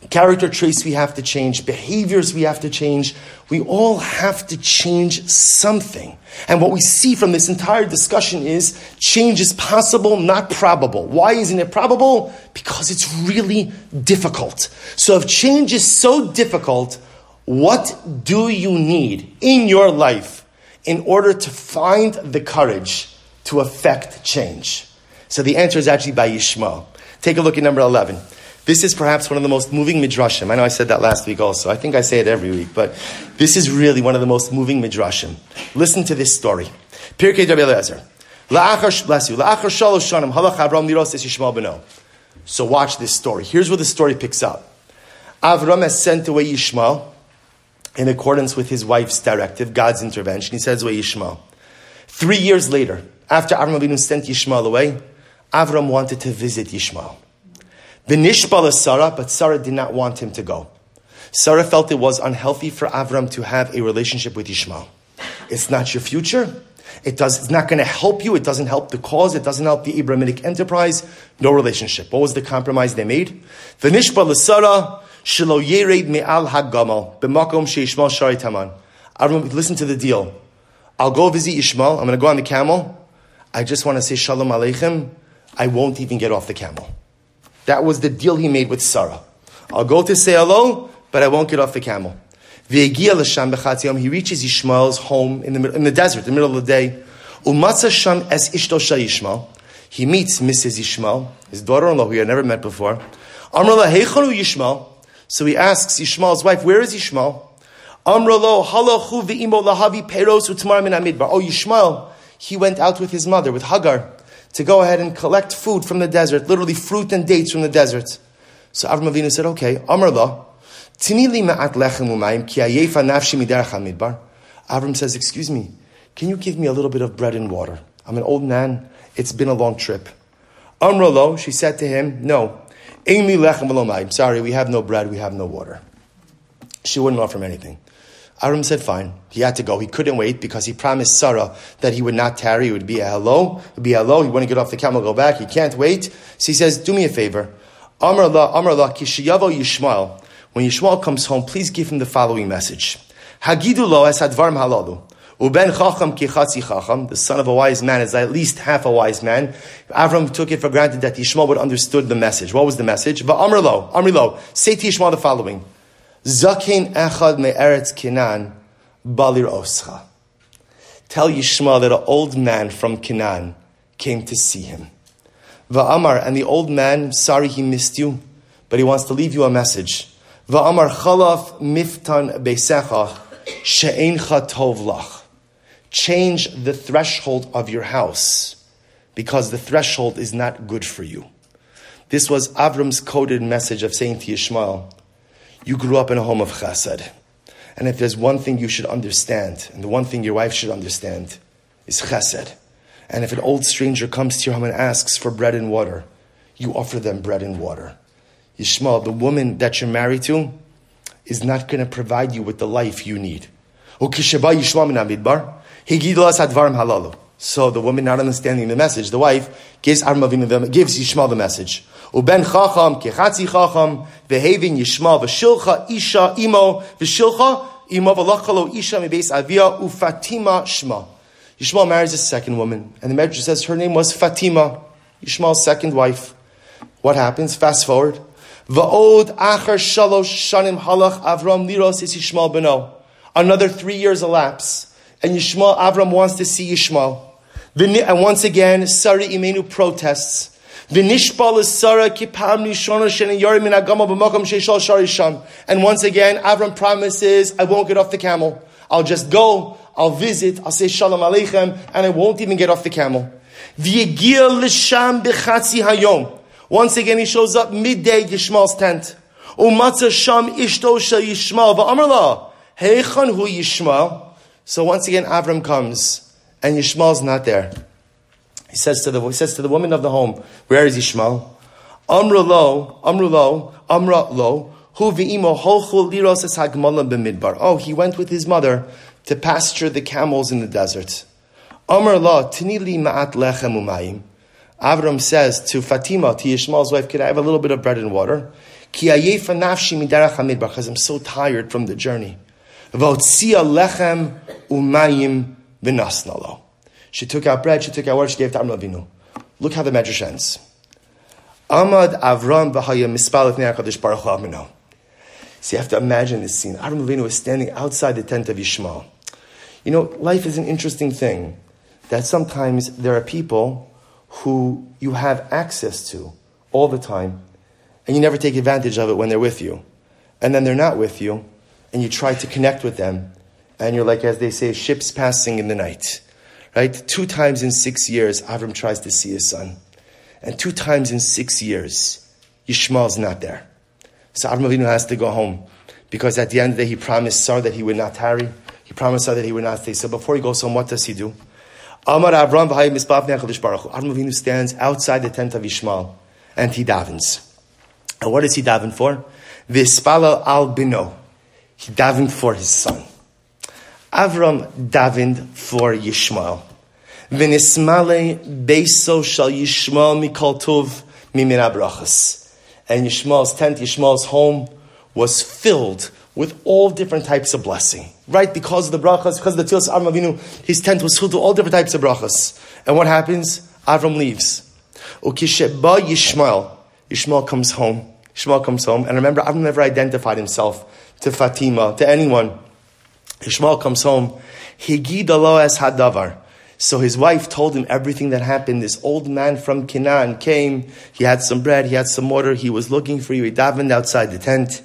character traits we have to change, behaviors we have to change. We all have to change something. And what we see from this entire discussion is change is possible, not probable. Why isn't it probable? Because it's really difficult. So if change is so difficult, what do you need in your life in order to find the courage to affect change? So the answer is actually by Yishmael. Take a look at number 11. This is perhaps one of the most moving midrashim. I know I said that last week also. I think I say it every week, but this is really one of the most moving midrashim. Listen to this story. Pirkei Rabbi Eliezer. Bless you. So watch this story. Here's where the story picks up. Avram has sent away Yishmael in accordance with his wife's directive, God's intervention. He says, away Yishmael. Three years later, after Avram Avinu sent Yishmael away, Avram wanted to visit Yishmael. Vinishbala Sarah, but Sarah did not want him to go. Sarah felt it was unhealthy for Avram to have a relationship with Yishmael. It's not your future. It does, it's not going to help you. It doesn't help the cause. It doesn't help the Abrahamic enterprise. No relationship. What was the compromise they made? The Vinishbala Sarah, Shilo Yered Me'al Hagamal, B'makom Sheishmael Shari Taman. Listen to the deal. I'll go visit Ishmael. I'm going to go on the camel. I just want to say Shalom Aleichem. I won't even get off the camel. That was the deal he made with Sarah. I'll go to say hello, but I won't get off the camel. He reaches Ishmael's home in the, in the desert, in the middle of the day. He meets Mrs. Ishmael, his daughter-in-law, who he had never met before. So he asks Ishmael's wife, where is Ishmael? Oh, Ishmael, he went out with his mother, with Hagar, to go ahead and collect food from the desert, literally fruit and dates from the desert. So Avram Avinu said, okay, Amrullah, tinili ma'at lechem umayim ki ayefa nafshi miderach midbar. Avram says, excuse me, can you give me a little bit of bread and water? I'm an old man. It's been a long trip. Amrullah, she said to him, no, Lechem Sorry, we have no bread, we have no water. She wouldn't offer him anything. Avram said fine. He had to go. He couldn't wait because he promised Sarah that he would not tarry. It would be a hello. It would be a hello. He wouldn't get off the camel, go back. He can't wait. So he says, do me a favor. Amr Allah, Amr Allah, kishiyavo Yishmael. When Yishmael comes home, please give him the following message. Hagidu lo es halalu. Uben chacham kichatzi chacham. The son of a wise man is at least half a wise man. Avram took it for granted that Yishmael would understood the message. What was the message? Amr lo, Amr. Say to Yishmael the following. Zakin echad me'eretz Kinan balir oscha. Tell Yishmael that an old man from Canaan came to see him. Va'amar, and the old man, sorry he missed you, but he wants to leave you a message. Va'amar chalaf miftan beisecha. Change the threshold of your house because the threshold is not good for you. This was Avram's coded message of saying to Yishmael, you grew up in a home of chesed. And if there's one thing you should understand, and the one thing your wife should understand, is chesed. And if an old stranger comes to your home and asks for bread and water, you offer them bread and water. Yishmael, the woman that you're married to, is not going to provide you with the life you need. So the woman not understanding the message, the wife gives Avinu gives Yishmael the message. Uben chacham kechatzi chacham vehevin Yishmael v'shilcha isha imo v'shilcha imo v'lachalo isha mibeis avia ufatima shma. Yishmael marries a second woman, and the Medrash says her name was Fatima, Yishmael's second wife. What happens? Fast forward. Va'od achar shalosh shanim halach Avram liros is Yishmael beno. Another three years elapse, and Yishmael Avram wants to see Yishmael. And once again, Sari Imenu protests. And once again, Avram promises, I won't get off the camel. I'll just go, I'll visit, I'll say Shalom Aleichem, and I won't even get off the camel. Once again, he shows up midday, Yishmael's tent. So once again, Avram comes and Yishmael's not there. He says to the he says to the woman of the home, "Where is Yishmael?" Amra lo, Amra lo, Amra lo. Hu v'imo holchu liros es hagmalim b'midbar. Oh, he went with his mother to pasture the camels in the desert. Amr lo, tinili ma'at lechem umayim. Avram says to Fatima, to Yishmael's wife, "Could I have a little bit of bread and water?" Ki nafshi midarach hamidbar, because I'm so tired from the journey. Lechem umayim Vinasnalo. She took out bread, she took out water, she gave it to Avram Avinu. Look how the Medrash ends. Amad Avram v'haya mispalet ne'akadosh baruch amino. So you have to imagine this scene. Avram Avinu is standing outside the tent of Yishmael. You know, life is an interesting thing. That sometimes there are people who you have access to all the time, and you never take advantage of it when they're with you. And then they're not with you, and you try to connect with them, and you're like, as they say, ships passing in the night. Right? Two times in six years, Avram tries to see his son. And two times in six years, Yishmael's not there. So Avram Avinu has to go home. Because at the end of the day, he promised Sar that he would not tarry. He promised Sar that he would not stay. So before he goes home, what does he do? Amar Avram Avram Avinu stands outside the tent of Yishmael and he davens. And what does he daven for? Vispala al bino. He davened for his son. Avram davened for Yishmael. V'nismale beso shal Yishmael mikol tov mimin. And Yishmael's tent, Yishmael's home, was filled with all different types of blessing. Right? Because of the brachas, because of the Tilas Avram Avinu, his tent was filled with all different types of brachas. And what happens? Avram leaves. Ukisheba Yishmael. Yishmael comes home. Yishmael comes home. And remember, Avram never identified himself to Fatima, to anyone. Ishmael comes home. Higid es hadavar. So his wife told him everything that happened. This old man from Canaan came. He had some bread. He had some water. He was looking for you. He davened outside the tent.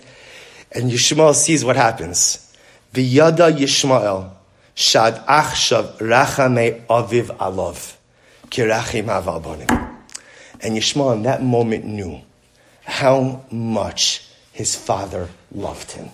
And Yishmael sees what happens. V'yada Yishmael shad achshav rachame aviv alov kirachim aval And Yishmael in that moment knew how much his father loved him.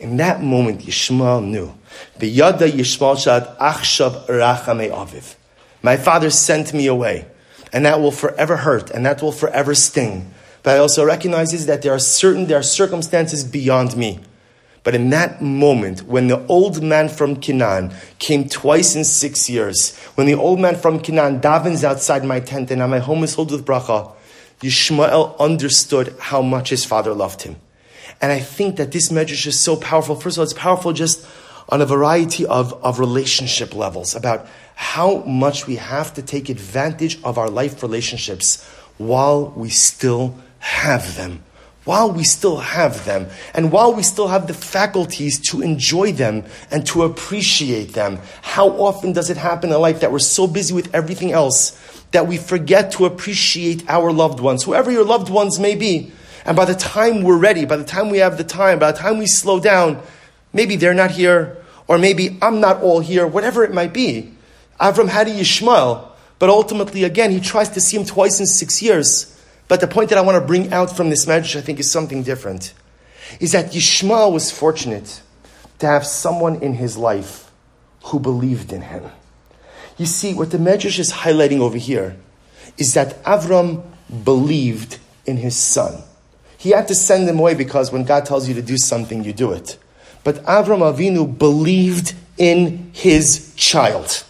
In that moment, Yishmael knew. The Yada Yishmael Shad Achshav Rachame Aviv. My father sent me away, and that will forever hurt, and that will forever sting. But I also recognizes that there are certain there are circumstances beyond me. But in that moment, when the old man from Canaan came twice in six years, when the old man from Canaan davens outside my tent and my home is filled with bracha, Yishmael understood how much his father loved him. And I think that this medrash is so powerful. First of all, it's powerful just on a variety of, of relationship levels about how much we have to take advantage of our life relationships while we still have them. While we still have them, and while we still have the faculties to enjoy them and to appreciate them, how often does it happen in life that we're so busy with everything else that we forget to appreciate our loved ones, whoever your loved ones may be? And by the time we're ready, by the time we have the time, by the time we slow down, maybe they're not here, or maybe I'm not all here, whatever it might be. Avram had a Yishmael, but ultimately, again, he tries to see him twice in six years. But the point that I want to bring out from this message, I think, is something different. Is that Yishmael was fortunate to have someone in his life who believed in him. You see, what the Medrash is highlighting over here is that Avram believed in his son. He had to send him away because when God tells you to do something, you do it. But Avram Avinu believed in his child.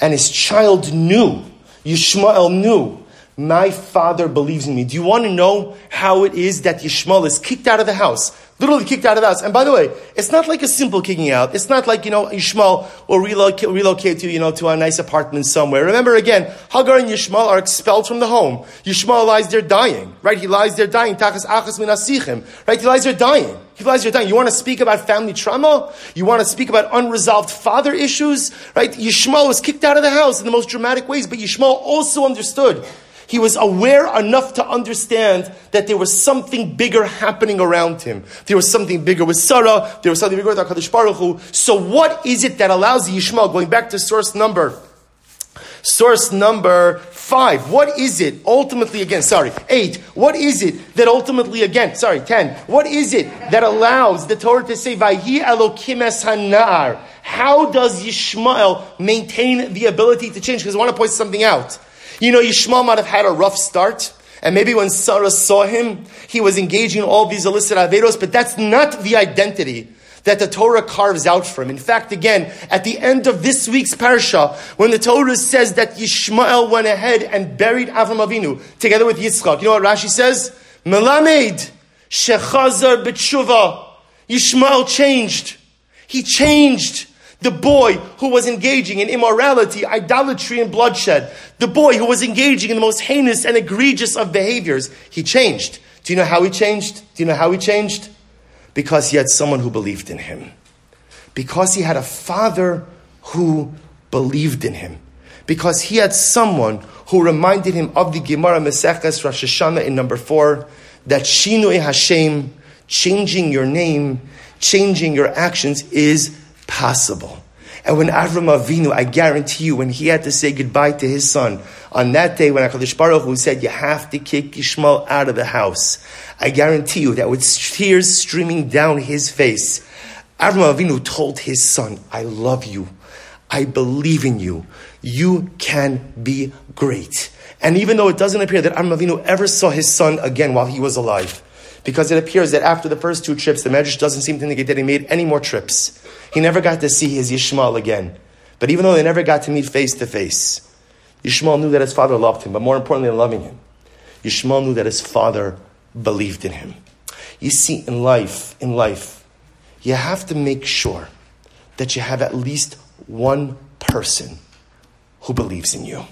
And his child knew, Yishmael knew, my father believes in me. Do you want to know how it is that Yishmael is kicked out of the house? literally kicked out of the house. And by the way, it's not like a simple kicking out. It's not like, you know, Yishmael will relocate, relocate to, you know, to a nice apartment somewhere. Remember again, Hagar and Yishmael are expelled from the home. Yishmael lies there dying, right? He lies there dying. Tachas achas minasichim, right? He lies there dying. He lies there dying. You want to speak about family trauma? You want to speak about unresolved father issues, right? Yishmael was kicked out of the house in the most dramatic ways, but Yishmael also understood he was aware enough to understand that there was something bigger happening around him. There was something bigger with Sarah. There was something bigger with HaKadosh Baruch Hu. So what is it that allows Yishmael, going back to source number, source number five, what is it ultimately, again, sorry, eight, what is it that ultimately, again, sorry, ten, what is it that allows the Torah to say, Vayhi Elokim es hanar? How does Yishmael maintain the ability to change? Because I want to point something out. You know, Yishmael might have had a rough start. And maybe when Sarah saw him, he was engaging in all these illicit averos, but that's not the identity that the Torah carves out for him. In fact, again, at the end of this week's parsha, when the Torah says that Yishmael went ahead and buried Avram Avinu together with Yitzchak, you know what Rashi says? Melamed shechazar b'tshuva. Yishmael changed. He changed. The boy who was engaging in immorality, idolatry, and bloodshed. The boy who was engaging in the most heinous and egregious of behaviors. He changed. Do you know how he changed? Do you know how he changed? Because he had someone who believed in him. Because he had a father who believed in him. Because he had someone who reminded him of the Gemara Meseches Rosh Hashanah in number four, that Shinui Hashem, changing your name, changing your actions is possible. And when Avram Avinu, I guarantee you, when he had to say goodbye to his son, on that day when HaKadosh Baruch Hu said, you have to kick Yishmael out of the house, I guarantee you that with tears streaming down his face, Avram Avinu told his son, I love you. I believe in you. You can be great. And even though it doesn't appear that Avram Avinu ever saw his son again while he was alive, because it appears that after the first two trips, the Medrash doesn't seem to indicate that he made any more trips. He never got to see his Yishmael again. But even though they never got to meet face to face, Yishmael knew that his father loved him, but more importantly than loving him, Yishmael knew that his father believed in him. You see, in life, in life, you have to make sure that you have at least one person who believes in you.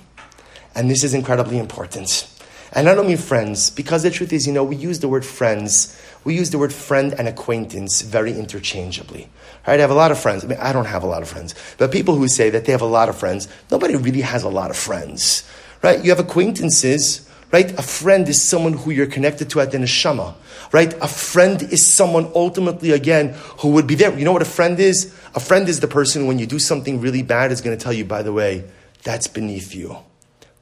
And this is incredibly important. And I don't mean friends, because the truth is, you know, we use the word friends, we use the word friend and acquaintance very interchangeably. Right? I have a lot of friends. I mean, I don't have a lot of friends, but people who say that they have a lot of friends, nobody really has a lot of friends. Right? You have acquaintances, right? A friend is someone who you're connected to at the neshama, right? A friend is someone ultimately, again, who would be there. You know what a friend is? A friend is the person when you do something really bad is going to tell you, by the way, that's beneath you.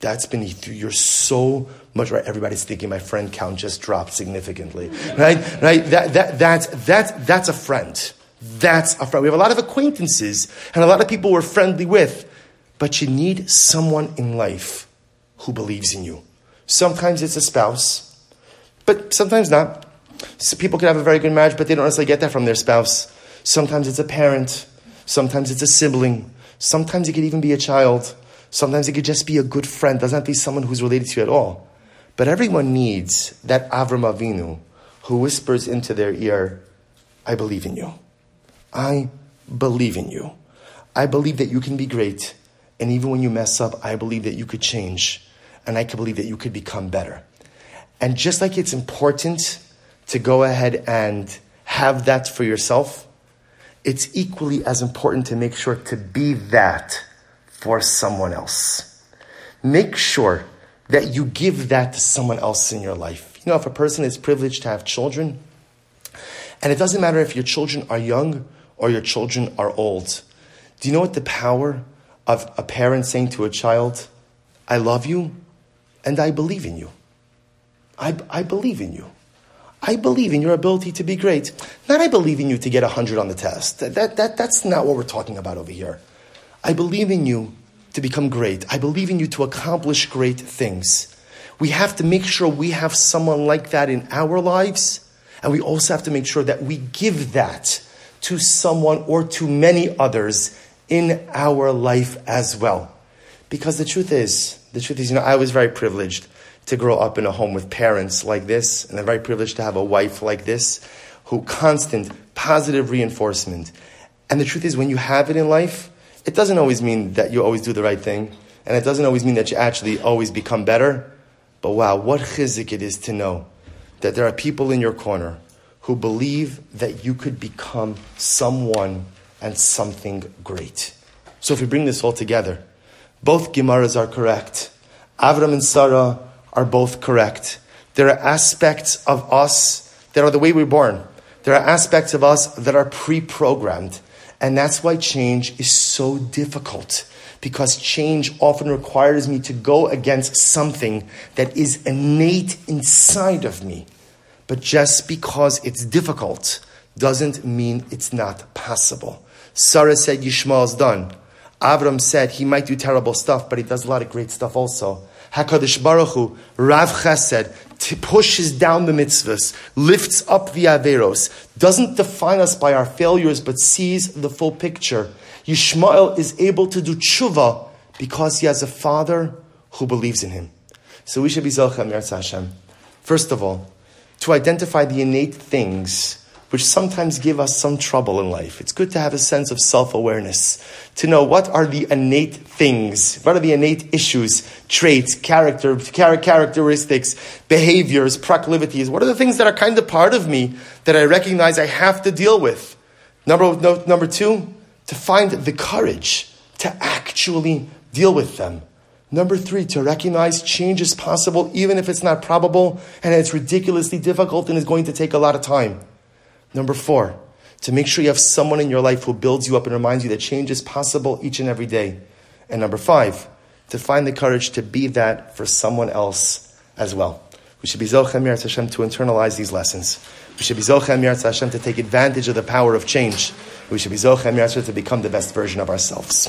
That's beneath you. You're so much right. Everybody's thinking my friend count just dropped significantly. Right? Right? That, that, that's, that's, that's a friend. That's a friend. We have a lot of acquaintances and a lot of people we're friendly with, but you need someone in life who believes in you. Sometimes it's a spouse, but sometimes not. So people can have a very good marriage, but they don't necessarily get that from their spouse. Sometimes it's a parent. Sometimes it's a sibling. Sometimes it could even be a child. Sometimes it could just be a good friend, doesn't have to be someone who's related to you at all. But everyone needs that Avram Avinu who whispers into their ear, I believe in you. I believe in you. I believe that you can be great. And even when you mess up, I believe that you could change. And I can believe that you could become better. And just like it's important to go ahead and have that for yourself, it's equally as important to make sure to be that for someone else. Make sure that you give that to someone else in your life. You know, if a person is privileged to have children, and it doesn't matter if your children are young or your children are old, do you know what the power of a parent saying to a child, I love you and I believe in you? I, I believe in you. I believe in your ability to be great. Not I believe in you to get 100 on the test. That, that, that, that's not what we're talking about over here. I believe in you to become great. I believe in you to accomplish great things. We have to make sure we have someone like that in our lives, and we also have to make sure that we give that to someone or to many others in our life as well. Because the truth is, the truth is, you know, I was very privileged to grow up in a home with parents like this, and I'm very privileged to have a wife like this, who constant positive reinforcement. And the truth is, when you have it in life, it doesn't always mean that you always do the right thing, and it doesn't always mean that you actually always become better. But wow, what chizuk it is to know that there are people in your corner who believe that you could become someone and something great. So if we bring this all together, both Gemaras are correct. Avram and Sarah are both correct. There are aspects of us that are the way we're born. There are aspects of us that are pre-programmed. And that's why change is so difficult because change often requires me to go against something that is innate inside of me. But just because it's difficult doesn't mean it's not possible. Sarah said Yishmael's done. Avram said he might do terrible stuff, but he does a lot of great stuff also. Hakadosh Baruch Hu, Rav Chesed, pushes down the mitzvahs, lifts up the averos, doesn't define us by our failures, but sees the full picture. Yishmael is able to do tshuva because he has a father who believes in him. So we should be Zochem Hashem. First of all, to identify the innate things which sometimes give us some trouble in life. It's good to have a sense of self awareness, to know what are the innate things, what are the innate issues, traits, character, characteristics, behaviors, proclivities. What are the things that are kind of part of me that I recognize I have to deal with? Number, no, number two, to find the courage to actually deal with them. Number three, to recognize change is possible even if it's not probable and it's ridiculously difficult and is going to take a lot of time. Number four, to make sure you have someone in your life who builds you up and reminds you that change is possible each and every day. And number five, to find the courage to be that for someone else as well. We should be Zochem Hashem to internalize these lessons. We should be Zochem Hashem to take advantage of the power of change. We should be Zochem Hashem to become the best version of ourselves.